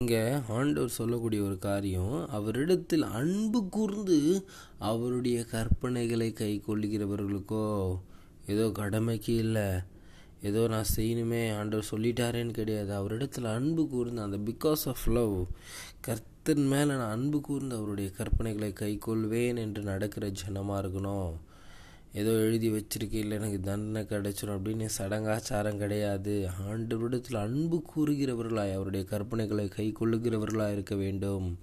இங்கே ஆண்டவர் சொல்லக்கூடிய ஒரு காரியம் அவரிடத்தில் அன்பு கூர்ந்து அவருடைய கற்பனைகளை கை கொள்ளுகிறவர்களுக்கோ ஏதோ கடமைக்கு இல்லை ஏதோ நான் செய்யணுமே ஆண்டவர் சொல்லிட்டாரேன்னு கிடையாது. அவரிடத்தில் அன்பு கூர்ந்து அந்த பிகாஸ் ஆஃப் லவ் கர்த்தன் மேலே நான் அன்பு கூர்ந்து அவருடைய கற்பனைகளை கை கொள்வேன் என்று நடக்கிற ஜனமாக இருக்கணும். ஏதோ எழுதி வச்சிருக்கையில் எனக்கு தண்டனை கிடைச்சிடும் அப்படின்னு சடங்காச்சாரம் கிடையாது. ஆண்டவரிடத்தில் அன்பு கூறுகிறவர்களாய் அவருடைய கற்பனைகளை கை கொள்ளுகிறவர்களாக இருக்க வேண்டும்.